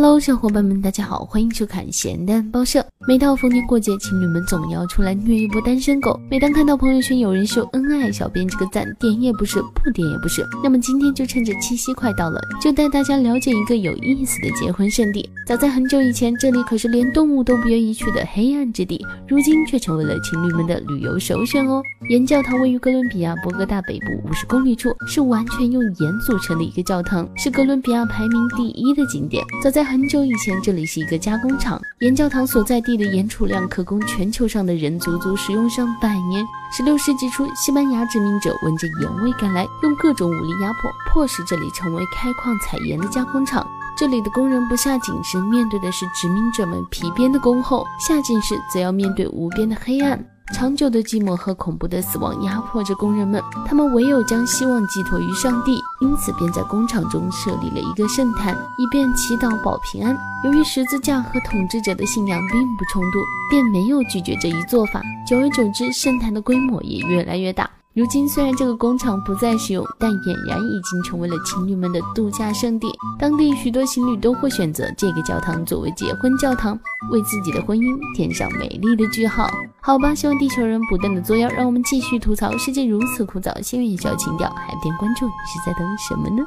Hello，小伙伴们，大家好，欢迎收看咸蛋报社。每到逢年过节，情侣们总要出来虐一波单身狗。每当看到朋友圈有人秀恩爱，小编这个赞点也不是，不点也不是。那么今天就趁着七夕快到了，就带大家了解一个有意思的结婚圣地。早在很久以前，这里可是连动物都不愿意去的黑暗之地，如今却成为了情侣们的旅游首选哦。岩教堂位于哥伦比亚博哥大北部五十公里处，是完全用盐组成的一个教堂，是哥伦比亚排名第一的景点。早在很久以前，这里是一个加工厂，盐教堂所在地的盐储量可供全球上的人足足使用上百年。十六世纪初，西班牙殖民者闻着盐味赶来，用各种武力压迫，迫使这里成为开矿采盐的加工厂。这里的工人不下井时，面对的是殖民者们皮鞭的恭候；下井时，则要面对无边的黑暗。长久的寂寞和恐怖的死亡压迫着工人们，他们唯有将希望寄托于上帝，因此便在工厂中设立了一个圣坛，以便祈祷保平安。由于十字架和统治者的信仰并不冲突，便没有拒绝这一做法。久而久之，圣坛的规模也越来越大。如今虽然这个工厂不再使用，但俨然已经成为了情侣们的度假胜地。当地许多情侣都会选择这个教堂作为结婚教堂，为自己的婚姻填上美丽的句号。好吧，希望地球人不断的作妖，让我们继续吐槽世界如此枯燥。幸运小情调，还不点关注，你是在等什么呢？